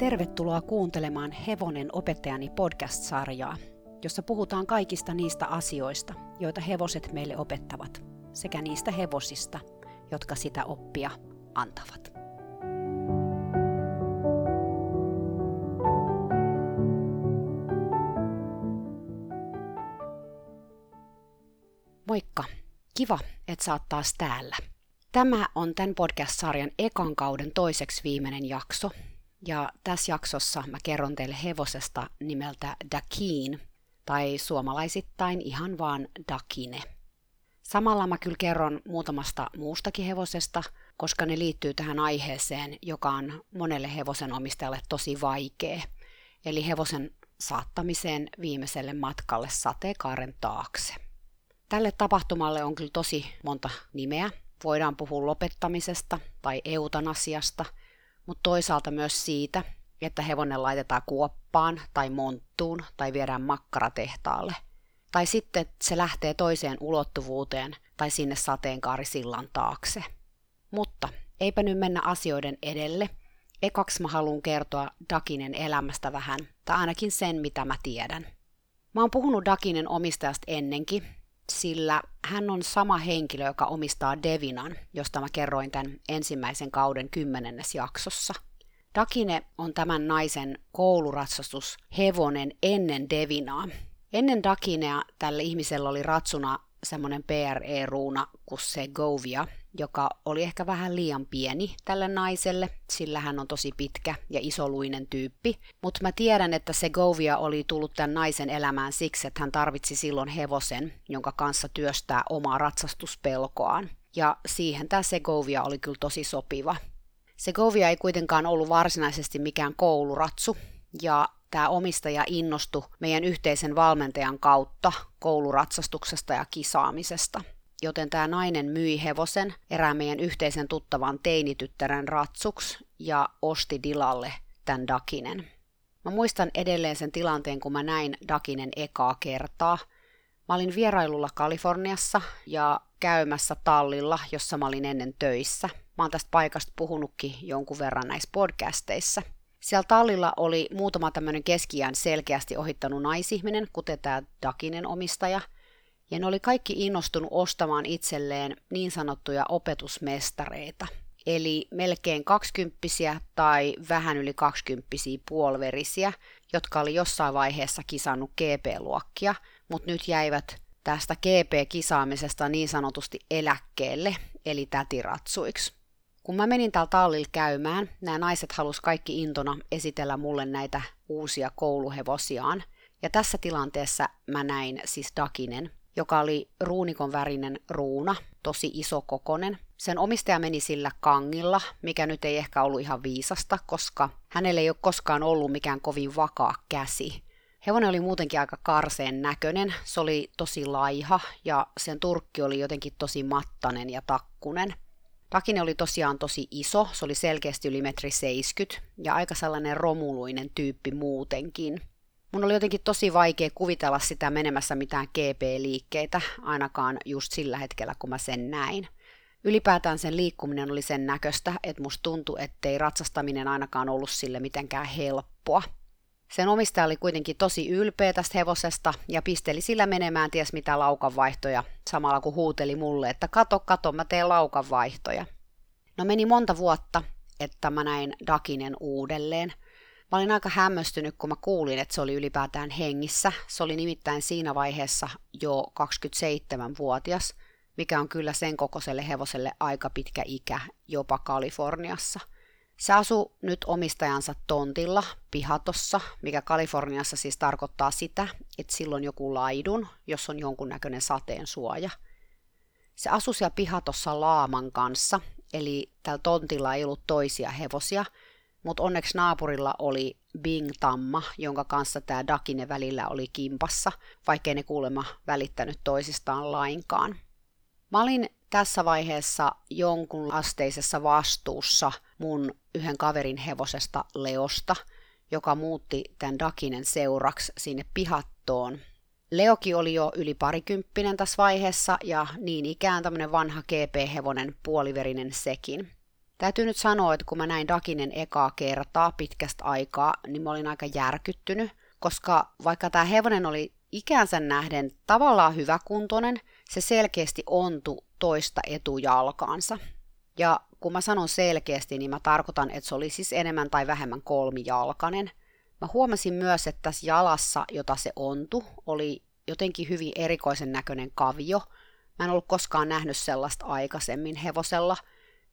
Tervetuloa kuuntelemaan Hevonen opettajani podcast-sarjaa, jossa puhutaan kaikista niistä asioista, joita hevoset meille opettavat, sekä niistä hevosista, jotka sitä oppia antavat. Moikka! Kiva, että sä oot taas täällä. Tämä on tämän podcast-sarjan ekan kauden toiseksi viimeinen jakso, ja tässä jaksossa mä kerron teille hevosesta nimeltä Dakin, tai suomalaisittain ihan vaan Dakine. Samalla mä kyllä kerron muutamasta muustakin hevosesta, koska ne liittyy tähän aiheeseen, joka on monelle hevosen omistajalle tosi vaikea, eli hevosen saattamiseen viimeiselle matkalle sateenkaaren taakse. Tälle tapahtumalle on kyllä tosi monta nimeä. Voidaan puhua lopettamisesta tai eutanasiasta – mutta toisaalta myös siitä, että hevonen laitetaan kuoppaan tai monttuun tai viedään makkaratehtaalle. Tai sitten se lähtee toiseen ulottuvuuteen tai sinne sateenkaarisillan taakse. Mutta eipä nyt mennä asioiden edelle. Ekaksi mä haluan kertoa Dakinen elämästä vähän, tai ainakin sen, mitä mä tiedän. Mä oon puhunut Dakinen omistajasta ennenkin, sillä hän on sama henkilö, joka omistaa Devinan, josta mä kerroin tämän ensimmäisen kauden kymmenennes jaksossa. Dakine on tämän naisen kouluratsastus hevonen ennen Devinaa. Ennen Dakinea tälle ihmisellä oli ratsuna semmoinen PRE-ruuna kuin se Govia, joka oli ehkä vähän liian pieni tälle naiselle, sillä hän on tosi pitkä ja isoluinen tyyppi. Mutta mä tiedän, että se Govia oli tullut tämän naisen elämään siksi, että hän tarvitsi silloin hevosen, jonka kanssa työstää omaa ratsastuspelkoaan. Ja siihen tämä Segovia oli kyllä tosi sopiva. Segovia ei kuitenkaan ollut varsinaisesti mikään kouluratsu, ja tämä omistaja innostui meidän yhteisen valmentajan kautta kouluratsastuksesta ja kisaamisesta. Joten tämä nainen myi hevosen erään meidän yhteisen tuttavan teinityttären ratsuks ja osti Dilalle tämän Dakinen. Mä muistan edelleen sen tilanteen, kun mä näin Dakinen ekaa kertaa. Mä olin vierailulla Kaliforniassa ja käymässä tallilla, jossa mä olin ennen töissä. Mä oon tästä paikasta puhunutkin jonkun verran näissä podcasteissa – siellä tallilla oli muutama tämmöinen keskiään selkeästi ohittanut naisihminen, kuten tämä Dakinen omistaja, ja ne oli kaikki innostunut ostamaan itselleen niin sanottuja opetusmestareita, eli melkein kaksikymppisiä tai vähän yli kaksikymppisiä puoliverisiä, jotka oli jossain vaiheessa kisannut GP-luokkia, mutta nyt jäivät tästä GP-kisaamisesta niin sanotusti eläkkeelle, eli tätiratsuiksi. Kun mä menin täällä tallilla käymään, nämä naiset halus kaikki intona esitellä mulle näitä uusia kouluhevosiaan. Ja tässä tilanteessa mä näin siis Dakinen, joka oli ruunikon värinen ruuna, tosi iso kokonen. Sen omistaja meni sillä kangilla, mikä nyt ei ehkä ollut ihan viisasta, koska hänellä ei ole koskaan ollut mikään kovin vakaa käsi. Hevonen oli muutenkin aika karseen näköinen, se oli tosi laiha ja sen turkki oli jotenkin tosi mattanen ja takkunen. Takine oli tosiaan tosi iso, se oli selkeästi yli metri 70 ja aika sellainen romuluinen tyyppi muutenkin. Mun oli jotenkin tosi vaikea kuvitella sitä menemässä mitään GP-liikkeitä, ainakaan just sillä hetkellä, kun mä sen näin. Ylipäätään sen liikkuminen oli sen näköistä, että musta tuntui, ettei ratsastaminen ainakaan ollut sille mitenkään helppoa. Sen omistaja oli kuitenkin tosi ylpeä tästä hevosesta ja pisteli sillä menemään ties mitä laukanvaihtoja, samalla kun huuteli mulle, että kato, kato, mä teen laukanvaihtoja. No meni monta vuotta, että mä näin Dakinen uudelleen. Mä olin aika hämmästynyt, kun mä kuulin, että se oli ylipäätään hengissä. Se oli nimittäin siinä vaiheessa jo 27-vuotias, mikä on kyllä sen kokoiselle hevoselle aika pitkä ikä jopa Kaliforniassa – se asuu nyt omistajansa tontilla, pihatossa, mikä Kaliforniassa siis tarkoittaa sitä, että silloin joku laidun, jos on jonkunnäköinen sateen suoja. Se asui siellä pihatossa laaman kanssa, eli tällä tontilla ei ollut toisia hevosia, mutta onneksi naapurilla oli Bing-tamma, jonka kanssa tämä Dakine välillä oli kimpassa, vaikkei ne kuulemma välittänyt toisistaan lainkaan. Mä olin tässä vaiheessa jonkun asteisessa vastuussa mun yhden kaverin hevosesta Leosta, joka muutti tämän Dakinen seuraksi sinne pihattoon. Leoki oli jo yli parikymppinen tässä vaiheessa ja niin ikään tämmöinen vanha GP-hevonen puoliverinen sekin. Täytyy nyt sanoa, että kun mä näin Dakinen ekaa kertaa pitkästä aikaa, niin mä olin aika järkyttynyt, koska vaikka tämä hevonen oli ikänsä nähden tavallaan hyväkuntoinen, se selkeästi ontu toista etujalkaansa. Ja kun mä sanon selkeästi, niin mä tarkoitan, että se oli siis enemmän tai vähemmän kolmijalkainen. Mä huomasin myös, että tässä jalassa, jota se ontu, oli jotenkin hyvin erikoisen näköinen kavio. Mä en ollut koskaan nähnyt sellaista aikaisemmin hevosella.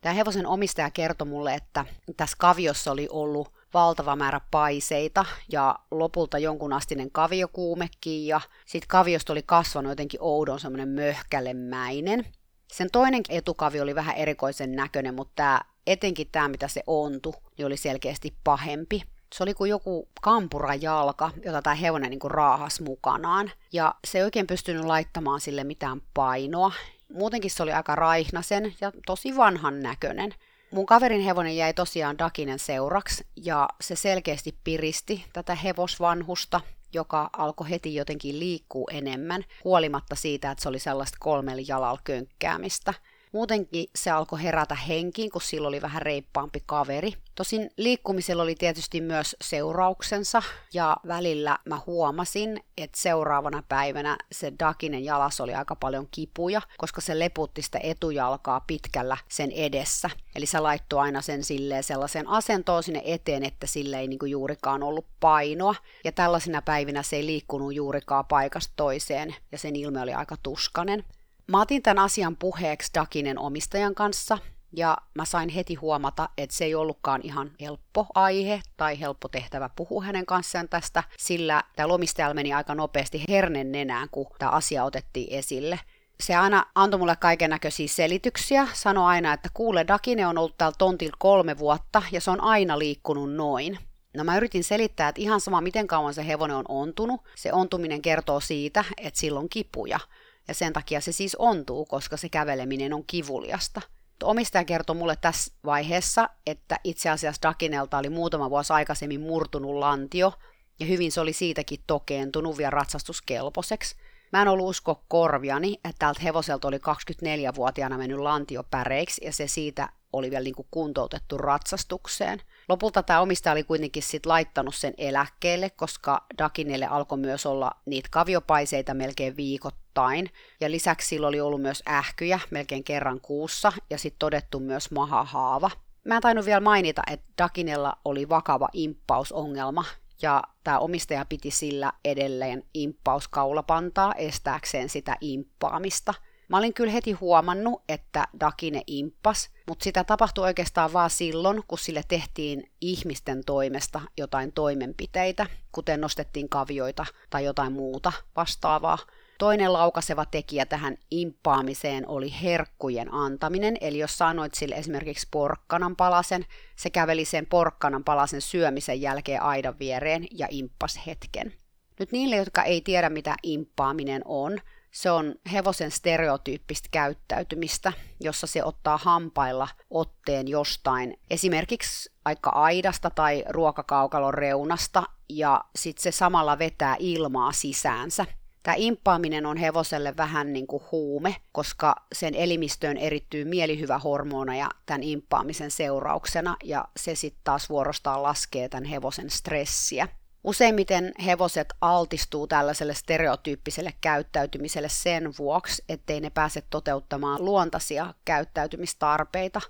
Tämä hevosen omistaja kertoi mulle, että tässä kaviossa oli ollut valtava määrä paiseita ja lopulta jonkun astinen kaviokuumekin ja sitten kaviosta oli kasvanut jotenkin oudon semmoinen möhkälemäinen. Sen toinen etukavi oli vähän erikoisen näköinen, mutta tämä, etenkin tämä, mitä se ontu, niin oli selkeästi pahempi. Se oli kuin joku kampurajalka, jota tämä hevonen niin raahas mukanaan. Ja se ei oikein pystynyt laittamaan sille mitään painoa. Muutenkin se oli aika raihnasen ja tosi vanhan näköinen. Mun kaverin hevonen jäi tosiaan Dakinen seuraksi ja se selkeästi piristi tätä hevosvanhusta, joka alkoi heti jotenkin liikkuu enemmän, huolimatta siitä, että se oli sellaista kolmella jalalla könkkäämistä – Muutenkin se alkoi herätä henkiin, kun sillä oli vähän reippaampi kaveri. Tosin liikkumisella oli tietysti myös seurauksensa, ja välillä mä huomasin, että seuraavana päivänä se Dakinen jalas oli aika paljon kipuja, koska se leputti sitä etujalkaa pitkällä sen edessä. Eli se laittoi aina sen silleen sellaisen asentoon sinne eteen, että sille ei niinku juurikaan ollut painoa. Ja tällaisina päivinä se ei liikkunut juurikaan paikasta toiseen, ja sen ilme oli aika tuskanen. Mä otin tämän asian puheeksi Dakinen omistajan kanssa, ja mä sain heti huomata, että se ei ollutkaan ihan helppo aihe tai helppo tehtävä puhua hänen kanssaan tästä, sillä tämä omistaja meni aika nopeasti hernen nenään, kun tämä asia otettiin esille. Se aina antoi mulle kaiken näköisiä selityksiä, sanoi aina, että kuule, Dakine on ollut täällä tontilla kolme vuotta ja se on aina liikkunut noin. No mä yritin selittää, että ihan sama miten kauan se hevonen on ontunut, se ontuminen kertoo siitä, että sillä on kipuja ja sen takia se siis ontuu, koska se käveleminen on kivuliasta. Omistaja kertoi mulle tässä vaiheessa, että itse asiassa Dakinelta oli muutama vuosi aikaisemmin murtunut lantio, ja hyvin se oli siitäkin tokeentunut vielä ratsastuskelpoiseksi. Mä en ollut usko korviani, että täältä hevoselta oli 24-vuotiaana mennyt lantio päreiksi, ja se siitä oli vielä niin kuin kuntoutettu ratsastukseen. Lopulta tämä omistaja oli kuitenkin sit laittanut sen eläkkeelle, koska Dakinelle alkoi myös olla niitä kaviopaiseita melkein viikoittain. Ja lisäksi sillä oli ollut myös ähkyjä melkein kerran kuussa ja sitten todettu myös mahahaava. Mä en tainnut vielä mainita, että Dakinella oli vakava imppausongelma, ja tämä omistaja piti sillä edelleen imppauskaulapantaa estääkseen sitä imppaamista – Mä olin kyllä heti huomannut, että Dakine impas, mutta sitä tapahtui oikeastaan vaan silloin, kun sille tehtiin ihmisten toimesta jotain toimenpiteitä, kuten nostettiin kavioita tai jotain muuta vastaavaa. Toinen laukaseva tekijä tähän impaamiseen oli herkkujen antaminen, eli jos sanoit sille esimerkiksi porkkanan palasen, se käveli sen porkkanan palasen syömisen jälkeen aidan viereen ja imppas hetken. Nyt niille, jotka ei tiedä mitä impaaminen on, se on hevosen stereotyyppistä käyttäytymistä, jossa se ottaa hampailla otteen jostain, esimerkiksi aika aidasta tai ruokakaukalon reunasta, ja sitten se samalla vetää ilmaa sisäänsä. Tämä imppaaminen on hevoselle vähän niin kuin huume, koska sen elimistöön erittyy mielihyvähormoneja tämän imppaamisen seurauksena, ja se sitten taas vuorostaan laskee tämän hevosen stressiä. Useimmiten hevoset altistuu tällaiselle stereotyyppiselle käyttäytymiselle sen vuoksi, ettei ne pääse toteuttamaan luontaisia käyttäytymistarpeita.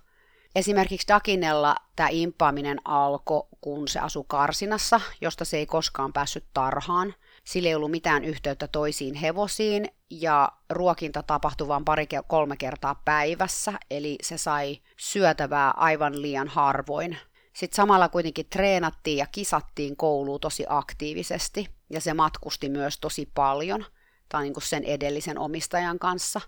Esimerkiksi Dakinella tämä impaaminen alkoi, kun se asui Karsinassa, josta se ei koskaan päässyt tarhaan. Sillä ei ollut mitään yhteyttä toisiin hevosiin ja ruokinta tapahtui vain pari-kolme kertaa päivässä, eli se sai syötävää aivan liian harvoin sitten samalla kuitenkin treenattiin ja kisattiin kouluun tosi aktiivisesti ja se matkusti myös tosi paljon, tai niin kuin sen edellisen omistajan kanssa.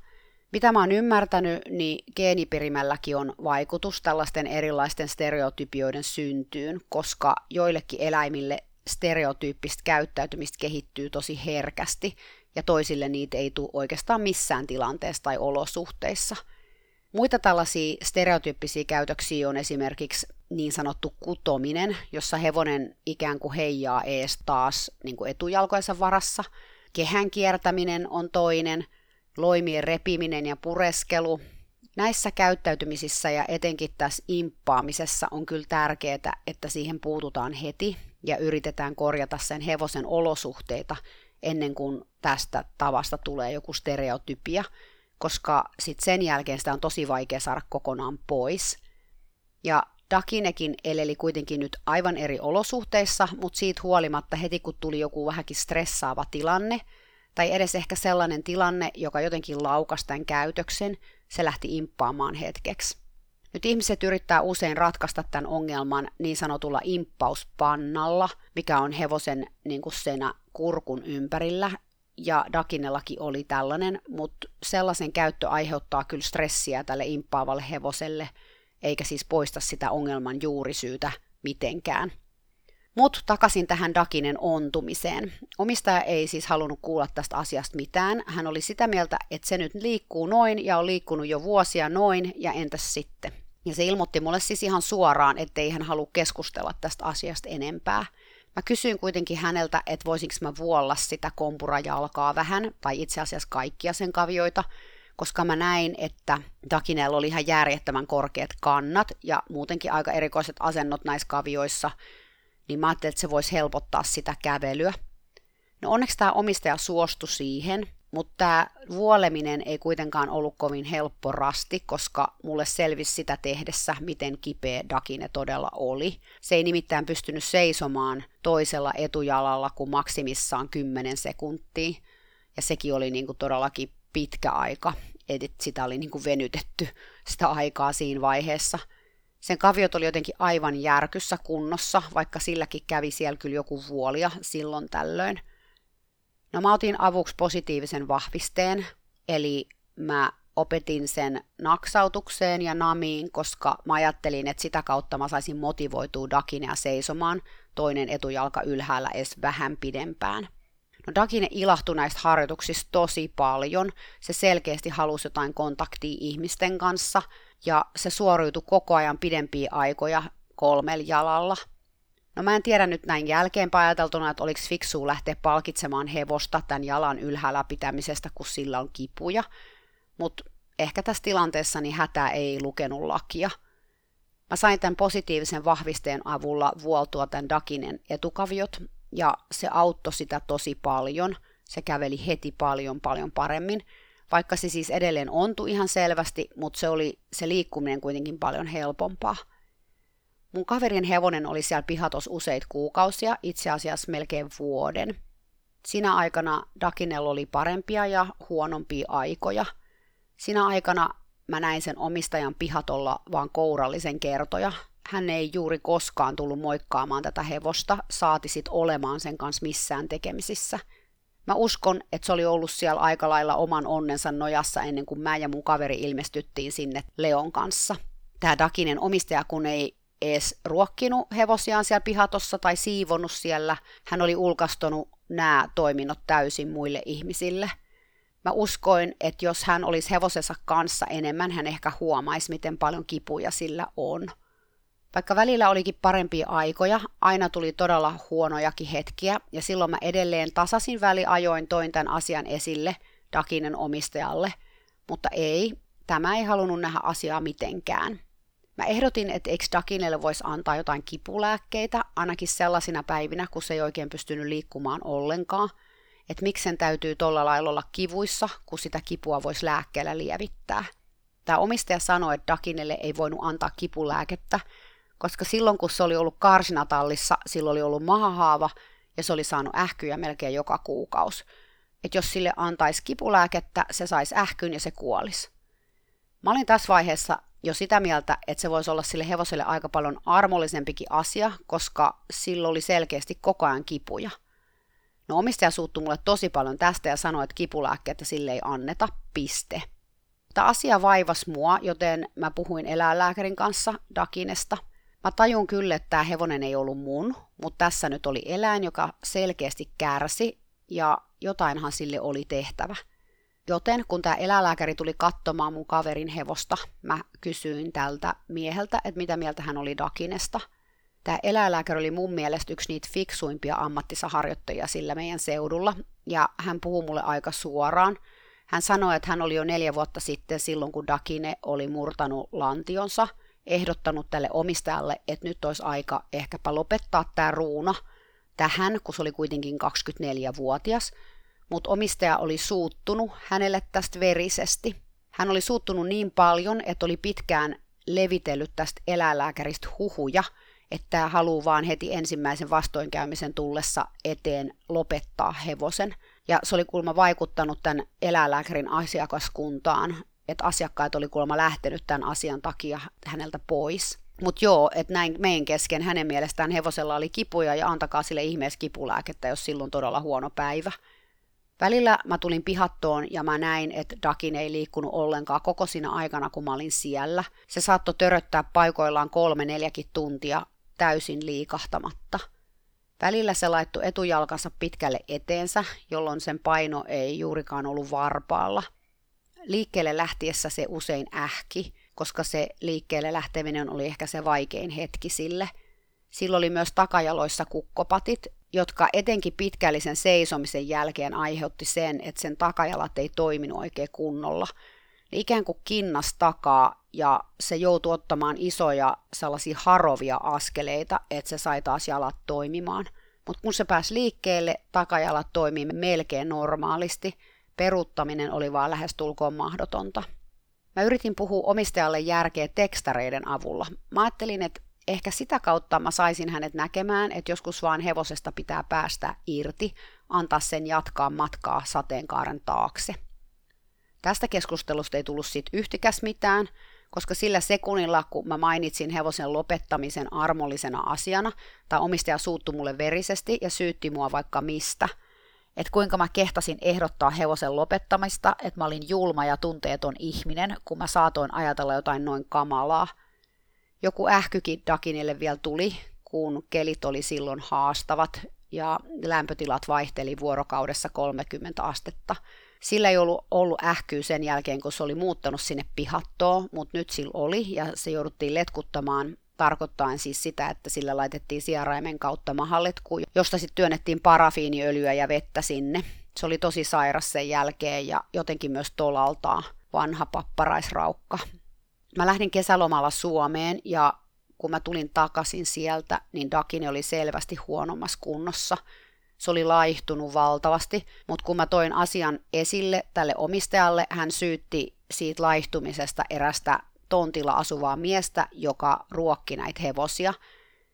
Mitä mä oon ymmärtänyt, niin geeniperimälläkin on vaikutus tällaisten erilaisten stereotypioiden syntyyn, koska joillekin eläimille stereotyyppistä käyttäytymistä kehittyy tosi herkästi ja toisille niitä ei tule oikeastaan missään tilanteessa tai olosuhteissa. Muita tällaisia stereotyyppisiä käytöksiä on esimerkiksi niin sanottu kutominen, jossa hevonen ikään kuin heijaa ees taas niin kuin etujalkojensa varassa. Kehän kiertäminen on toinen, loimien repiminen ja pureskelu, Näissä käyttäytymisissä ja etenkin tässä imppaamisessa on kyllä tärkeää, että siihen puututaan heti ja yritetään korjata sen hevosen olosuhteita ennen kuin tästä tavasta tulee joku stereotypia, koska sitten sen jälkeen sitä on tosi vaikea saada kokonaan pois. Ja Dakinekin eleli kuitenkin nyt aivan eri olosuhteissa, mutta siitä huolimatta heti kun tuli joku vähänkin stressaava tilanne, tai edes ehkä sellainen tilanne, joka jotenkin laukasi tämän käytöksen, se lähti imppaamaan hetkeksi. Nyt ihmiset yrittää usein ratkaista tämän ongelman niin sanotulla imppauspannalla, mikä on hevosen niin kuin senä kurkun ympärillä, ja Dakinellakin oli tällainen, mutta sellaisen käyttö aiheuttaa kyllä stressiä tälle imppaavalle hevoselle, eikä siis poista sitä ongelman juurisyytä mitenkään. Mutta takaisin tähän Dakinen ontumiseen. Omistaja ei siis halunnut kuulla tästä asiasta mitään. Hän oli sitä mieltä, että se nyt liikkuu noin ja on liikkunut jo vuosia noin ja entäs sitten. Ja se ilmoitti mulle siis ihan suoraan, ettei hän halua keskustella tästä asiasta enempää. Mä kysyin kuitenkin häneltä, että voisinko mä vuolla sitä kompurajalkaa vähän, tai itse asiassa kaikkia sen kavioita, koska mä näin, että Dakinella oli ihan järjettömän korkeat kannat ja muutenkin aika erikoiset asennot näissä kavioissa, niin mä ajattelin, että se voisi helpottaa sitä kävelyä. No onneksi tämä omistaja suostui siihen, mutta tämä vuoleminen ei kuitenkaan ollut kovin helppo rasti, koska mulle selvisi sitä tehdessä, miten kipeä Dakine todella oli. Se ei nimittäin pystynyt seisomaan toisella etujalalla kuin maksimissaan 10 sekuntia. Ja sekin oli niin kuin todellakin pitkä aika, että sitä oli niin kuin venytetty sitä aikaa siinä vaiheessa. Sen kaviot oli jotenkin aivan järkyssä kunnossa, vaikka silläkin kävi siellä kyllä joku vuolia silloin tällöin. No mä otin avuksi positiivisen vahvisteen, eli mä opetin sen naksautukseen ja namiin, koska mä ajattelin, että sitä kautta mä saisin motivoitua Dakinea seisomaan toinen etujalka ylhäällä edes vähän pidempään. No Dakine ilahtui näistä harjoituksista tosi paljon. Se selkeästi halusi jotain kontaktia ihmisten kanssa ja se suoriutui koko ajan pidempiä aikoja kolmella jalalla – No mä en tiedä nyt näin jälkeenpäin ajateltuna, että oliko fiksua lähteä palkitsemaan hevosta tämän jalan ylhäällä pitämisestä, kun sillä on kipuja. Mutta ehkä tässä tilanteessa niin hätä ei lukenut lakia. Mä sain tämän positiivisen vahvisteen avulla vuoltua tämän Dakinen etukaviot, ja se auttoi sitä tosi paljon. Se käveli heti paljon paljon paremmin, vaikka se siis edelleen ontui ihan selvästi, mutta se oli se liikkuminen kuitenkin paljon helpompaa. Mun kaverin hevonen oli siellä pihatos useita kuukausia, itse asiassa melkein vuoden. Sinä aikana Dakinella oli parempia ja huonompia aikoja. Sinä aikana mä näin sen omistajan pihatolla vaan kourallisen kertoja. Hän ei juuri koskaan tullut moikkaamaan tätä hevosta, saati sit olemaan sen kanssa missään tekemisissä. Mä uskon, että se oli ollut siellä aika lailla oman onnensa nojassa ennen kuin mä ja mun kaveri ilmestyttiin sinne Leon kanssa. Tämä Dakinen omistaja kun ei edes ruokkinut hevosiaan siellä pihatossa tai siivonnut siellä. Hän oli ulkastonut nämä toiminnot täysin muille ihmisille. Mä uskoin, että jos hän olisi hevosensa kanssa enemmän, hän ehkä huomaisi, miten paljon kipuja sillä on. Vaikka välillä olikin parempia aikoja, aina tuli todella huonojakin hetkiä, ja silloin mä edelleen tasasin väliajoin toin tämän asian esille Dakinen omistajalle, mutta ei, tämä ei halunnut nähdä asiaa mitenkään. Mä ehdotin, että eikö Dakinelle voisi antaa jotain kipulääkkeitä, ainakin sellaisina päivinä, kun se ei oikein pystynyt liikkumaan ollenkaan. Että miksi sen täytyy tuolla lailla olla kivuissa, kun sitä kipua voisi lääkkeellä lievittää. Tämä omistaja sanoi, että Dakinelle ei voinut antaa kipulääkettä, koska silloin kun se oli ollut karsinatallissa, silloin oli ollut mahahaava ja se oli saanut ähkyjä melkein joka kuukausi. Että jos sille antaisi kipulääkettä, se saisi ähkyn ja se kuolisi. Mä olin tässä vaiheessa jo sitä mieltä, että se voisi olla sille hevoselle aika paljon armollisempikin asia, koska sillä oli selkeästi koko ajan kipuja. No omistaja suuttui mulle tosi paljon tästä ja sanoi, että kipulääkkeitä sille ei anneta, piste. Tämä asia vaivas mua, joten mä puhuin eläinlääkärin kanssa Dakinesta. Mä tajun kyllä, että tämä hevonen ei ollut mun, mutta tässä nyt oli eläin, joka selkeästi kärsi ja jotainhan sille oli tehtävä. Joten kun tämä eläinlääkäri tuli katsomaan mun kaverin hevosta, mä kysyin tältä mieheltä, että mitä mieltä hän oli Dakinesta. Tämä eläinlääkäri oli mun mielestä yksi niitä fiksuimpia ammattisaharjoittajia sillä meidän seudulla, ja hän puhuu mulle aika suoraan. Hän sanoi, että hän oli jo neljä vuotta sitten silloin, kun Dakine oli murtanut lantionsa, ehdottanut tälle omistajalle, että nyt olisi aika ehkäpä lopettaa tämä ruuna tähän, kun se oli kuitenkin 24-vuotias, mutta omistaja oli suuttunut hänelle tästä verisesti. Hän oli suuttunut niin paljon, että oli pitkään levitellyt tästä eläinlääkäristä huhuja, että tämä haluaa vaan heti ensimmäisen vastoinkäymisen tullessa eteen lopettaa hevosen. Ja se oli kuulemma vaikuttanut tämän eläinlääkärin asiakaskuntaan, että asiakkaat oli kuulemma lähtenyt tämän asian takia häneltä pois. Mutta joo, että näin meidän kesken hänen mielestään hevosella oli kipuja ja antakaa sille ihmeessä kipulääkettä, jos silloin todella huono päivä. Välillä mä tulin pihattoon ja mä näin, että Dakin ei liikkunut ollenkaan koko siinä aikana, kun mä olin siellä. Se saattoi töröttää paikoillaan kolme neljäkin tuntia täysin liikahtamatta. Välillä se laittoi etujalkansa pitkälle eteensä, jolloin sen paino ei juurikaan ollut varpaalla. Liikkeelle lähtiessä se usein ähki, koska se liikkeelle lähteminen oli ehkä se vaikein hetki sille. Sillä oli myös takajaloissa kukkopatit, jotka etenkin pitkällisen seisomisen jälkeen aiheutti sen, että sen takajalat ei toiminut oikein kunnolla. Ikään kuin kinnas takaa ja se joutui ottamaan isoja sellaisia harovia askeleita, että se sai taas jalat toimimaan. Mutta kun se pääsi liikkeelle, takajalat toimii melkein normaalisti. Peruttaminen oli vaan lähes tulkoon mahdotonta. Mä yritin puhua omistajalle järkeä tekstareiden avulla. Mä ajattelin, että ehkä sitä kautta mä saisin hänet näkemään, että joskus vaan hevosesta pitää päästä irti, antaa sen jatkaa matkaa sateenkaaren taakse. Tästä keskustelusta ei tullut sit yhtikäs mitään, koska sillä sekunnilla, kun mä mainitsin hevosen lopettamisen armollisena asiana, tai omistaja suuttu mulle verisesti ja syytti mua vaikka mistä, että kuinka mä kehtasin ehdottaa hevosen lopettamista, että mä olin julma ja tunteeton ihminen, kun mä saatoin ajatella jotain noin kamalaa – joku ähkykin Dakinille vielä tuli, kun kelit oli silloin haastavat ja lämpötilat vaihteli vuorokaudessa 30 astetta. Sillä ei ollut ollut ähkyä sen jälkeen, kun se oli muuttanut sinne pihattoon, mutta nyt sillä oli ja se jouduttiin letkuttamaan tarkoittaen siis sitä, että sillä laitettiin sieraimen kautta mahalletku, josta sitten työnnettiin parafiiniöljyä ja vettä sinne. Se oli tosi sairas sen jälkeen ja jotenkin myös tolaltaa vanha papparaisraukka. Mä lähdin kesälomalla Suomeen ja kun mä tulin takaisin sieltä, niin Dakini oli selvästi huonommassa kunnossa. Se oli laihtunut valtavasti, mutta kun mä toin asian esille tälle omistajalle, hän syytti siitä laihtumisesta erästä tontilla asuvaa miestä, joka ruokki näitä hevosia.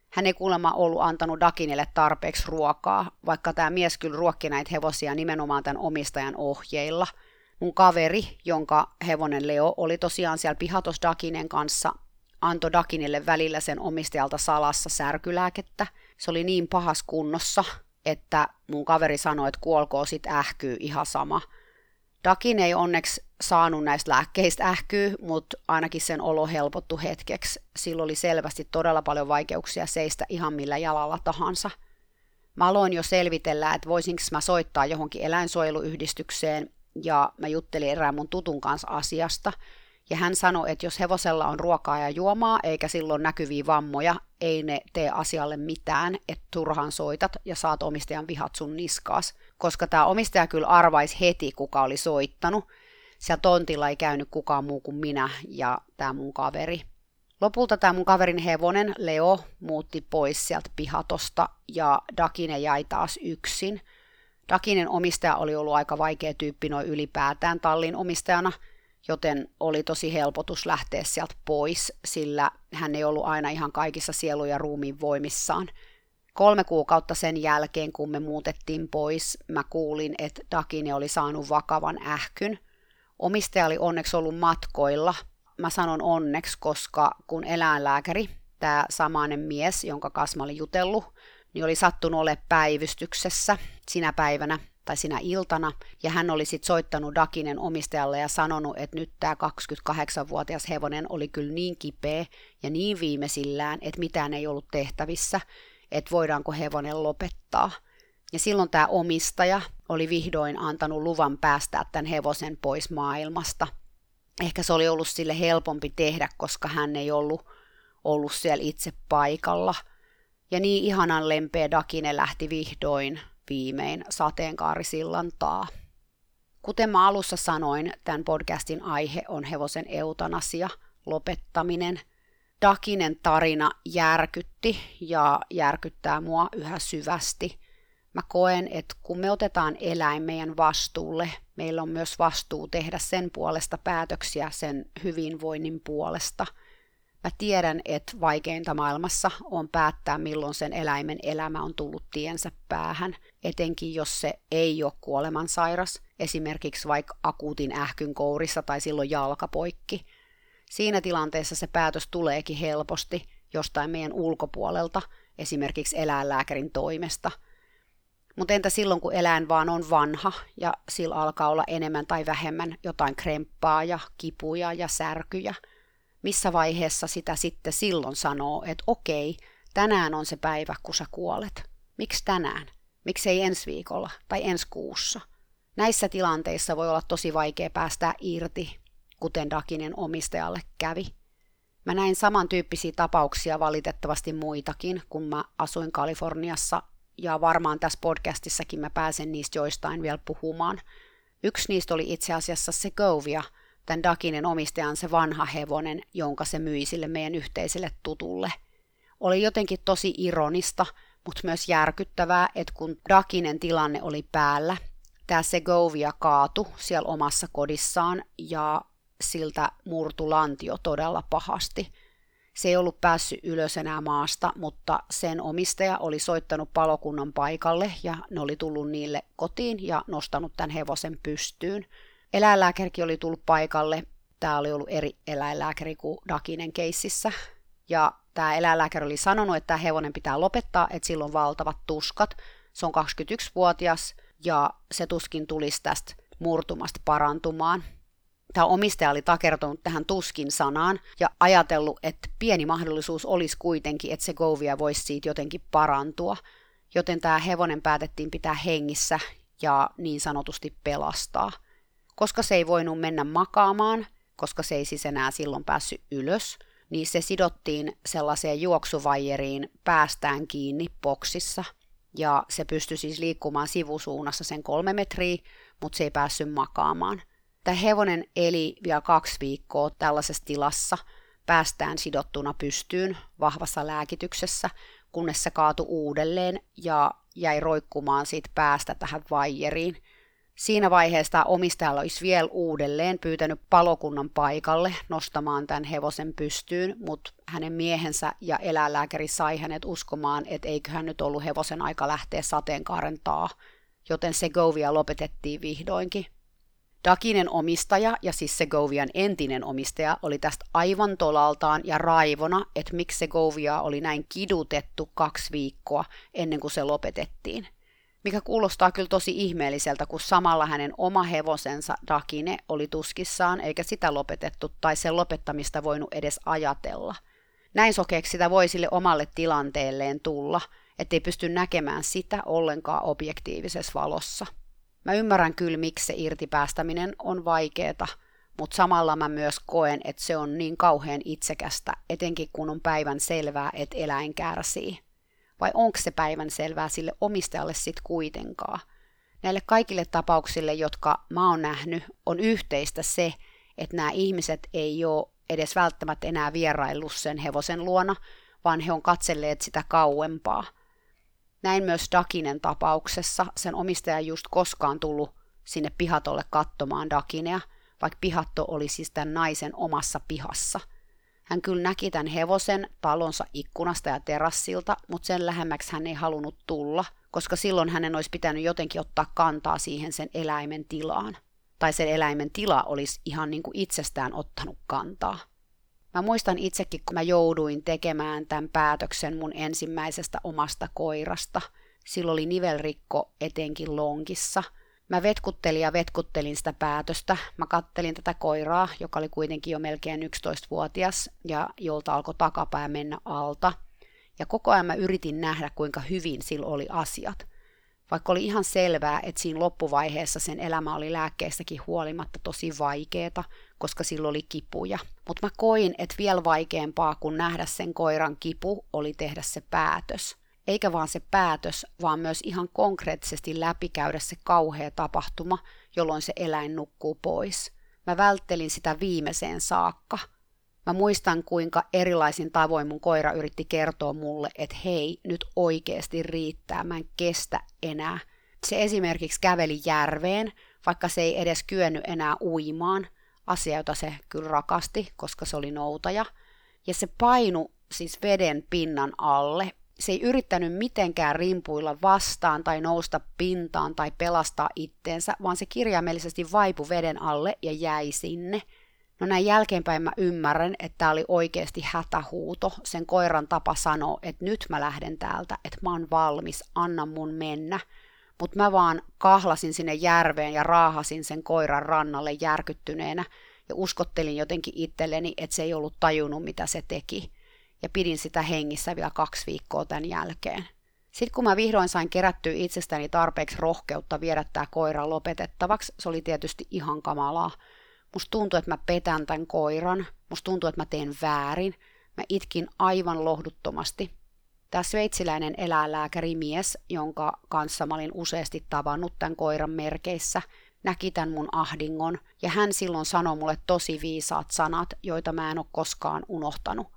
Hän ei kuulemma ollut antanut Dakinille tarpeeksi ruokaa, vaikka tämä mies kyllä ruokki näitä hevosia nimenomaan tämän omistajan ohjeilla – mun kaveri, jonka hevonen Leo oli tosiaan siellä pihatos Dakinen kanssa, antoi Dakinille välillä sen omistajalta salassa särkylääkettä. Se oli niin pahas kunnossa, että mun kaveri sanoi, että kuolkoo sit ähkyy ihan sama. Dakin ei onneksi saanut näistä lääkkeistä ähkyä, mutta ainakin sen olo helpottu hetkeksi. Sillä oli selvästi todella paljon vaikeuksia seistä ihan millä jalalla tahansa. Mä aloin jo selvitellä, että voisinko mä soittaa johonkin eläinsuojeluyhdistykseen ja mä juttelin erään mun tutun kanssa asiasta. Ja hän sanoi, että jos hevosella on ruokaa ja juomaa, eikä silloin näkyviä vammoja, ei ne tee asialle mitään, että turhaan soitat ja saat omistajan vihat sun niskaas. Koska tämä omistaja kyllä arvaisi heti, kuka oli soittanut. Siellä tontilla ei käynyt kukaan muu kuin minä ja tämä mun kaveri. Lopulta tämä mun kaverin hevonen, Leo, muutti pois sieltä pihatosta ja Dakine jäi taas yksin – Dakinen omistaja oli ollut aika vaikea tyyppi noin ylipäätään tallin omistajana, joten oli tosi helpotus lähteä sieltä pois, sillä hän ei ollut aina ihan kaikissa sielu- ja ruumiin voimissaan. Kolme kuukautta sen jälkeen, kun me muutettiin pois, mä kuulin, että Dakine oli saanut vakavan ähkyn. Omistaja oli onneksi ollut matkoilla. Mä sanon onneksi, koska kun eläinlääkäri, tämä samainen mies, jonka kanssa mä olin jutellut, niin oli sattunut ole päivystyksessä sinä päivänä tai sinä iltana, ja hän oli sitten soittanut Dakinen omistajalle ja sanonut, että nyt tämä 28-vuotias hevonen oli kyllä niin kipeä ja niin viimeisillään, että mitään ei ollut tehtävissä, että voidaanko hevonen lopettaa. Ja silloin tämä omistaja oli vihdoin antanut luvan päästää tämän hevosen pois maailmasta. Ehkä se oli ollut sille helpompi tehdä, koska hän ei ollut ollut siellä itse paikalla – ja niin ihanan lempeä Dakine lähti vihdoin viimein sateenkaarisillan taa. Kuten mä alussa sanoin, tämän podcastin aihe on hevosen eutanasia, lopettaminen. Dakinen tarina järkytti ja järkyttää mua yhä syvästi. Mä koen, että kun me otetaan eläin meidän vastuulle, meillä on myös vastuu tehdä sen puolesta päätöksiä sen hyvinvoinnin puolesta. Mä tiedän, että vaikeinta maailmassa on päättää, milloin sen eläimen elämä on tullut tiensä päähän, etenkin jos se ei ole kuolemansairas, esimerkiksi vaikka akuutin ähkyn kourissa tai silloin jalkapoikki. Siinä tilanteessa se päätös tuleekin helposti jostain meidän ulkopuolelta, esimerkiksi eläinlääkärin toimesta – mutta entä silloin, kun eläin vaan on vanha ja sillä alkaa olla enemmän tai vähemmän jotain kremppaa ja kipuja ja särkyjä? Missä vaiheessa sitä sitten silloin sanoo, että okei, tänään on se päivä, kun sä kuolet. Miksi tänään? Miksi ei ensi viikolla tai ensi kuussa? Näissä tilanteissa voi olla tosi vaikea päästää irti, kuten Dakinen omistajalle kävi. Mä näin samantyyppisiä tapauksia valitettavasti muitakin, kun mä asuin Kaliforniassa ja varmaan tässä podcastissakin mä pääsen niistä joistain vielä puhumaan. Yksi niistä oli itse asiassa se Govia, tämän Dakinen omistajan se vanha hevonen, jonka se myi sille meidän yhteiselle tutulle. Oli jotenkin tosi ironista, mutta myös järkyttävää, että kun Dakinen tilanne oli päällä, tämä Segovia kaatu siellä omassa kodissaan ja siltä murtu lantio todella pahasti – se ei ollut päässyt ylös enää maasta, mutta sen omistaja oli soittanut palokunnan paikalle ja ne oli tullut niille kotiin ja nostanut tämän hevosen pystyyn. Eläinlääkärikin oli tullut paikalle. Tämä oli ollut eri eläinlääkäri kuin Dakinen keississä. Ja tämä eläinlääkäri oli sanonut, että tämä hevonen pitää lopettaa, että sillä on valtavat tuskat. Se on 21-vuotias ja se tuskin tulisi tästä murtumasta parantumaan tämä omistaja oli takertunut tähän tuskin sanaan ja ajatellut, että pieni mahdollisuus olisi kuitenkin, että se Govia voisi siitä jotenkin parantua. Joten tämä hevonen päätettiin pitää hengissä ja niin sanotusti pelastaa. Koska se ei voinut mennä makaamaan, koska se ei siis enää silloin päässyt ylös, niin se sidottiin sellaiseen juoksuvajeriin päästään kiinni boksissa. Ja se pystyi siis liikkumaan sivusuunnassa sen kolme metriä, mutta se ei päässyt makaamaan – Tämä hevonen eli vielä kaksi viikkoa tällaisessa tilassa päästään sidottuna pystyyn vahvassa lääkityksessä, kunnes se kaatui uudelleen ja jäi roikkumaan siitä päästä tähän vaijeriin. Siinä vaiheessa tämä omistaja olisi vielä uudelleen pyytänyt palokunnan paikalle nostamaan tämän hevosen pystyyn, mutta hänen miehensä ja eläinlääkäri sai hänet uskomaan, että eiköhän nyt ollut hevosen aika lähteä sateenkaaren taa, joten Segovia lopetettiin vihdoinkin. Dakinen omistaja ja siis Segovian entinen omistaja oli tästä aivan tolaltaan ja raivona, että miksi Segovia oli näin kidutettu kaksi viikkoa ennen kuin se lopetettiin. Mikä kuulostaa kyllä tosi ihmeelliseltä, kun samalla hänen oma hevosensa Dakine oli tuskissaan eikä sitä lopetettu tai sen lopettamista voinut edes ajatella. Näin sokeeksi sitä voi sille omalle tilanteelleen tulla, ettei pysty näkemään sitä ollenkaan objektiivisessa valossa. Mä ymmärrän kyllä, miksi se irtipäästäminen on vaikeeta, mutta samalla mä myös koen, että se on niin kauhean itsekästä, etenkin kun on päivän selvää, että eläin kärsii. Vai onko se päivän selvää sille omistajalle sitten kuitenkaan? Näille kaikille tapauksille, jotka mä oon nähnyt, on yhteistä se, että nämä ihmiset ei ole edes välttämättä enää vieraillut sen hevosen luona, vaan he on katselleet sitä kauempaa – näin myös Dakinen tapauksessa. Sen omistaja ei just koskaan tullut sinne pihatolle katsomaan Dakinea, vaikka pihatto oli siis tämän naisen omassa pihassa. Hän kyllä näki tämän hevosen talonsa ikkunasta ja terassilta, mutta sen lähemmäksi hän ei halunnut tulla, koska silloin hänen olisi pitänyt jotenkin ottaa kantaa siihen sen eläimen tilaan. Tai sen eläimen tila olisi ihan niin kuin itsestään ottanut kantaa. Mä muistan itsekin, kun mä jouduin tekemään tämän päätöksen mun ensimmäisestä omasta koirasta. Silloin oli nivelrikko etenkin lonkissa. Mä vetkuttelin ja vetkuttelin sitä päätöstä. Mä kattelin tätä koiraa, joka oli kuitenkin jo melkein 11-vuotias ja jolta alkoi takapää mennä alta. Ja koko ajan mä yritin nähdä, kuinka hyvin sillä oli asiat – vaikka oli ihan selvää, että siinä loppuvaiheessa sen elämä oli lääkkeistäkin huolimatta tosi vaikeeta, koska sillä oli kipuja. Mutta mä koin, että vielä vaikeampaa kuin nähdä sen koiran kipu oli tehdä se päätös. Eikä vaan se päätös, vaan myös ihan konkreettisesti läpikäydä se kauhea tapahtuma, jolloin se eläin nukkuu pois. Mä välttelin sitä viimeiseen saakka. Mä muistan, kuinka erilaisin tavoin mun koira yritti kertoa mulle, että hei, nyt oikeasti riittää, mä en kestä enää. Se esimerkiksi käveli järveen, vaikka se ei edes kyennyt enää uimaan, asia, jota se kyllä rakasti, koska se oli noutaja. Ja se painu siis veden pinnan alle. Se ei yrittänyt mitenkään rimpuilla vastaan tai nousta pintaan tai pelastaa itteensä, vaan se kirjaimellisesti vaipui veden alle ja jäi sinne. No näin jälkeenpäin mä ymmärrän, että tämä oli oikeasti hätähuuto. Sen koiran tapa sanoa, että nyt mä lähden täältä, että mä oon valmis, anna mun mennä. Mutta mä vaan kahlasin sinne järveen ja raahasin sen koiran rannalle järkyttyneenä ja uskottelin jotenkin itselleni, että se ei ollut tajunnut, mitä se teki. Ja pidin sitä hengissä vielä kaksi viikkoa tämän jälkeen. Sitten kun mä vihdoin sain kerättyä itsestäni tarpeeksi rohkeutta viedä tämä koira lopetettavaksi, se oli tietysti ihan kamalaa. Musta tuntui, että mä petän tämän koiran. Musta tuntui, että mä teen väärin. Mä itkin aivan lohduttomasti. Tämä sveitsiläinen eläinlääkärimies, jonka kanssa mä olin useasti tavannut tämän koiran merkeissä, näki tämän mun ahdingon ja hän silloin sanoi mulle tosi viisaat sanat, joita mä en ole koskaan unohtanut.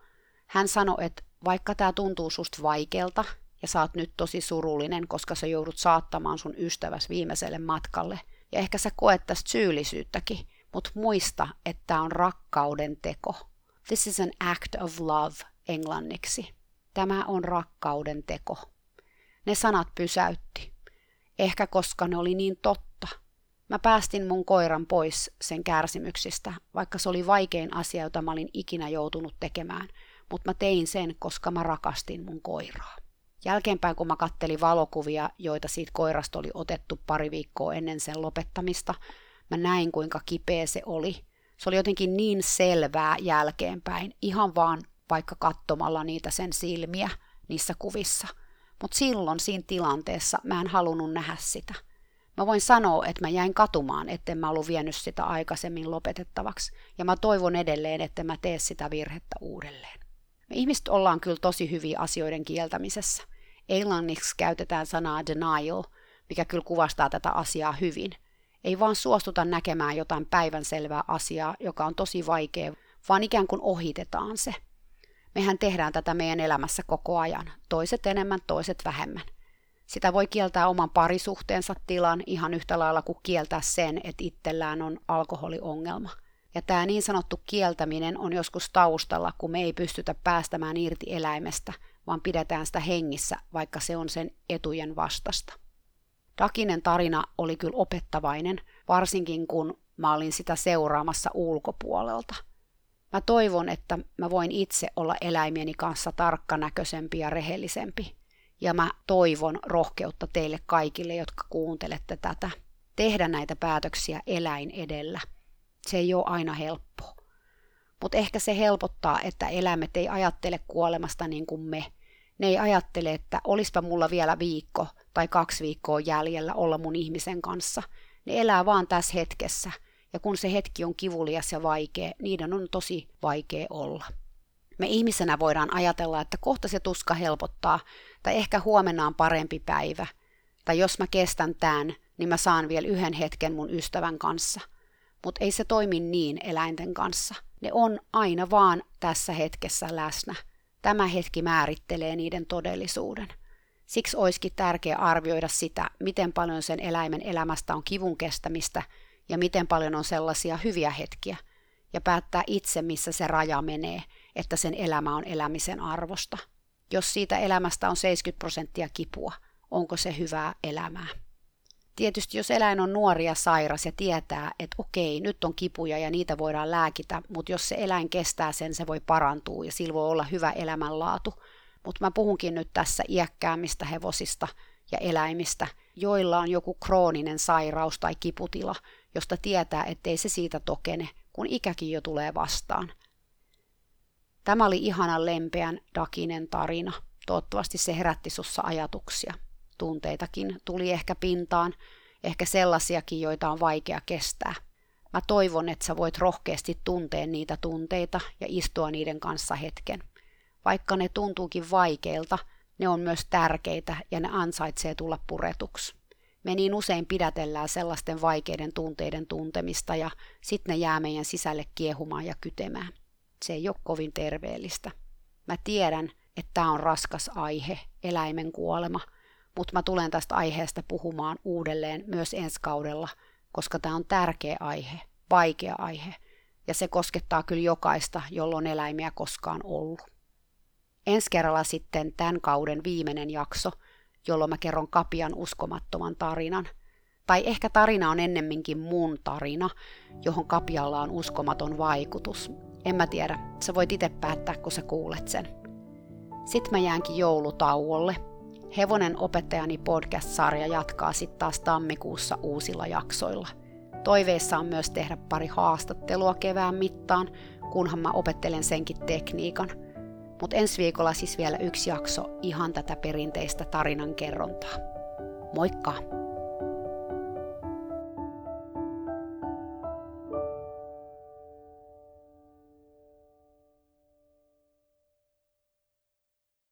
Hän sanoi, että vaikka tämä tuntuu susta vaikealta ja sä oot nyt tosi surullinen, koska sä joudut saattamaan sun ystäväs viimeiselle matkalle, ja ehkä sä koet tästä syyllisyyttäkin, mutta muista, että tämä on rakkauden teko. This is an act of love englanniksi. Tämä on rakkauden teko. Ne sanat pysäytti. Ehkä koska ne oli niin totta. Mä päästin mun koiran pois sen kärsimyksistä, vaikka se oli vaikein asia, jota mä olin ikinä joutunut tekemään, mutta mä tein sen, koska mä rakastin mun koiraa. Jälkeenpäin, kun mä kattelin valokuvia, joita siitä koirasta oli otettu pari viikkoa ennen sen lopettamista, mä näin kuinka kipeä se oli. Se oli jotenkin niin selvää jälkeenpäin, ihan vaan vaikka katsomalla niitä sen silmiä niissä kuvissa. Mutta silloin siinä tilanteessa mä en halunnut nähdä sitä. Mä voin sanoa, että mä jäin katumaan, etten mä ollut vienyt sitä aikaisemmin lopetettavaksi, ja mä toivon edelleen, että mä tee sitä virhettä uudelleen. Me ihmiset ollaan kyllä tosi hyviä asioiden kieltämisessä. Englanniksi käytetään sanaa denial, mikä kyllä kuvastaa tätä asiaa hyvin. Ei vaan suostuta näkemään jotain päivänselvää asiaa, joka on tosi vaikea, vaan ikään kuin ohitetaan se – Mehän tehdään tätä meidän elämässä koko ajan, toiset enemmän, toiset vähemmän. Sitä voi kieltää oman parisuhteensa tilan ihan yhtä lailla kuin kieltää sen, että itsellään on alkoholiongelma. Ja tämä niin sanottu kieltäminen on joskus taustalla, kun me ei pystytä päästämään irti eläimestä, vaan pidetään sitä hengissä, vaikka se on sen etujen vastasta. Dakinen tarina oli kyllä opettavainen, varsinkin kun mä olin sitä seuraamassa ulkopuolelta – Mä toivon, että mä voin itse olla eläimieni kanssa tarkkanäköisempi ja rehellisempi. Ja mä toivon rohkeutta teille kaikille, jotka kuuntelette tätä. Tehdä näitä päätöksiä eläin edellä. Se ei ole aina helppoa. Mutta ehkä se helpottaa, että eläimet ei ajattele kuolemasta niin kuin me. Ne ei ajattele, että olispa mulla vielä viikko tai kaksi viikkoa jäljellä olla mun ihmisen kanssa. Ne elää vaan tässä hetkessä – ja kun se hetki on kivulias ja vaikea, niiden on tosi vaikea olla. Me ihmisenä voidaan ajatella, että kohta se tuska helpottaa, tai ehkä huomenna on parempi päivä, tai jos mä kestän tämän, niin mä saan vielä yhden hetken mun ystävän kanssa. Mutta ei se toimi niin eläinten kanssa. Ne on aina vaan tässä hetkessä läsnä. Tämä hetki määrittelee niiden todellisuuden. Siksi olisikin tärkeää arvioida sitä, miten paljon sen eläimen elämästä on kivun kestämistä ja miten paljon on sellaisia hyviä hetkiä, ja päättää itse, missä se raja menee, että sen elämä on elämisen arvosta. Jos siitä elämästä on 70 prosenttia kipua, onko se hyvää elämää? Tietysti jos eläin on nuori ja sairas ja tietää, että okei, nyt on kipuja ja niitä voidaan lääkitä, mutta jos se eläin kestää sen, se voi parantua ja sillä voi olla hyvä elämänlaatu. Mutta mä puhunkin nyt tässä iäkkäämmistä hevosista ja eläimistä, joilla on joku krooninen sairaus tai kiputila, josta tietää, ettei se siitä tokene, kun ikäkin jo tulee vastaan. Tämä oli ihana lempeän Dakinen tarina. Toivottavasti se herätti sussa ajatuksia. Tunteitakin tuli ehkä pintaan, ehkä sellaisiakin, joita on vaikea kestää. Mä toivon, että sä voit rohkeasti tuntea niitä tunteita ja istua niiden kanssa hetken. Vaikka ne tuntuukin vaikeilta, ne on myös tärkeitä ja ne ansaitsee tulla puretuksi. Me niin usein pidätellään sellaisten vaikeiden tunteiden tuntemista ja sitten ne jää meidän sisälle kiehumaan ja kytemään. Se ei ole kovin terveellistä. Mä tiedän, että tämä on raskas aihe, eläimen kuolema, mutta mä tulen tästä aiheesta puhumaan uudelleen myös ensi kaudella, koska tämä on tärkeä aihe, vaikea aihe, ja se koskettaa kyllä jokaista, jolloin eläimiä koskaan ollut. Ensi kerralla sitten tämän kauden viimeinen jakso, jolloin mä kerron Kapian uskomattoman tarinan. Tai ehkä tarina on ennemminkin mun tarina, johon Kapialla on uskomaton vaikutus. En mä tiedä, sä voit itse päättää, kun sä kuulet sen. Sitten mä jäänkin joulutauolle. Hevonen opettajani podcast-sarja jatkaa sitten taas tammikuussa uusilla jaksoilla. Toiveissa on myös tehdä pari haastattelua kevään mittaan, kunhan mä opettelen senkin tekniikan. Mutta ensi viikolla siis vielä yksi jakso ihan tätä perinteistä tarinankerrontaa. Moikka!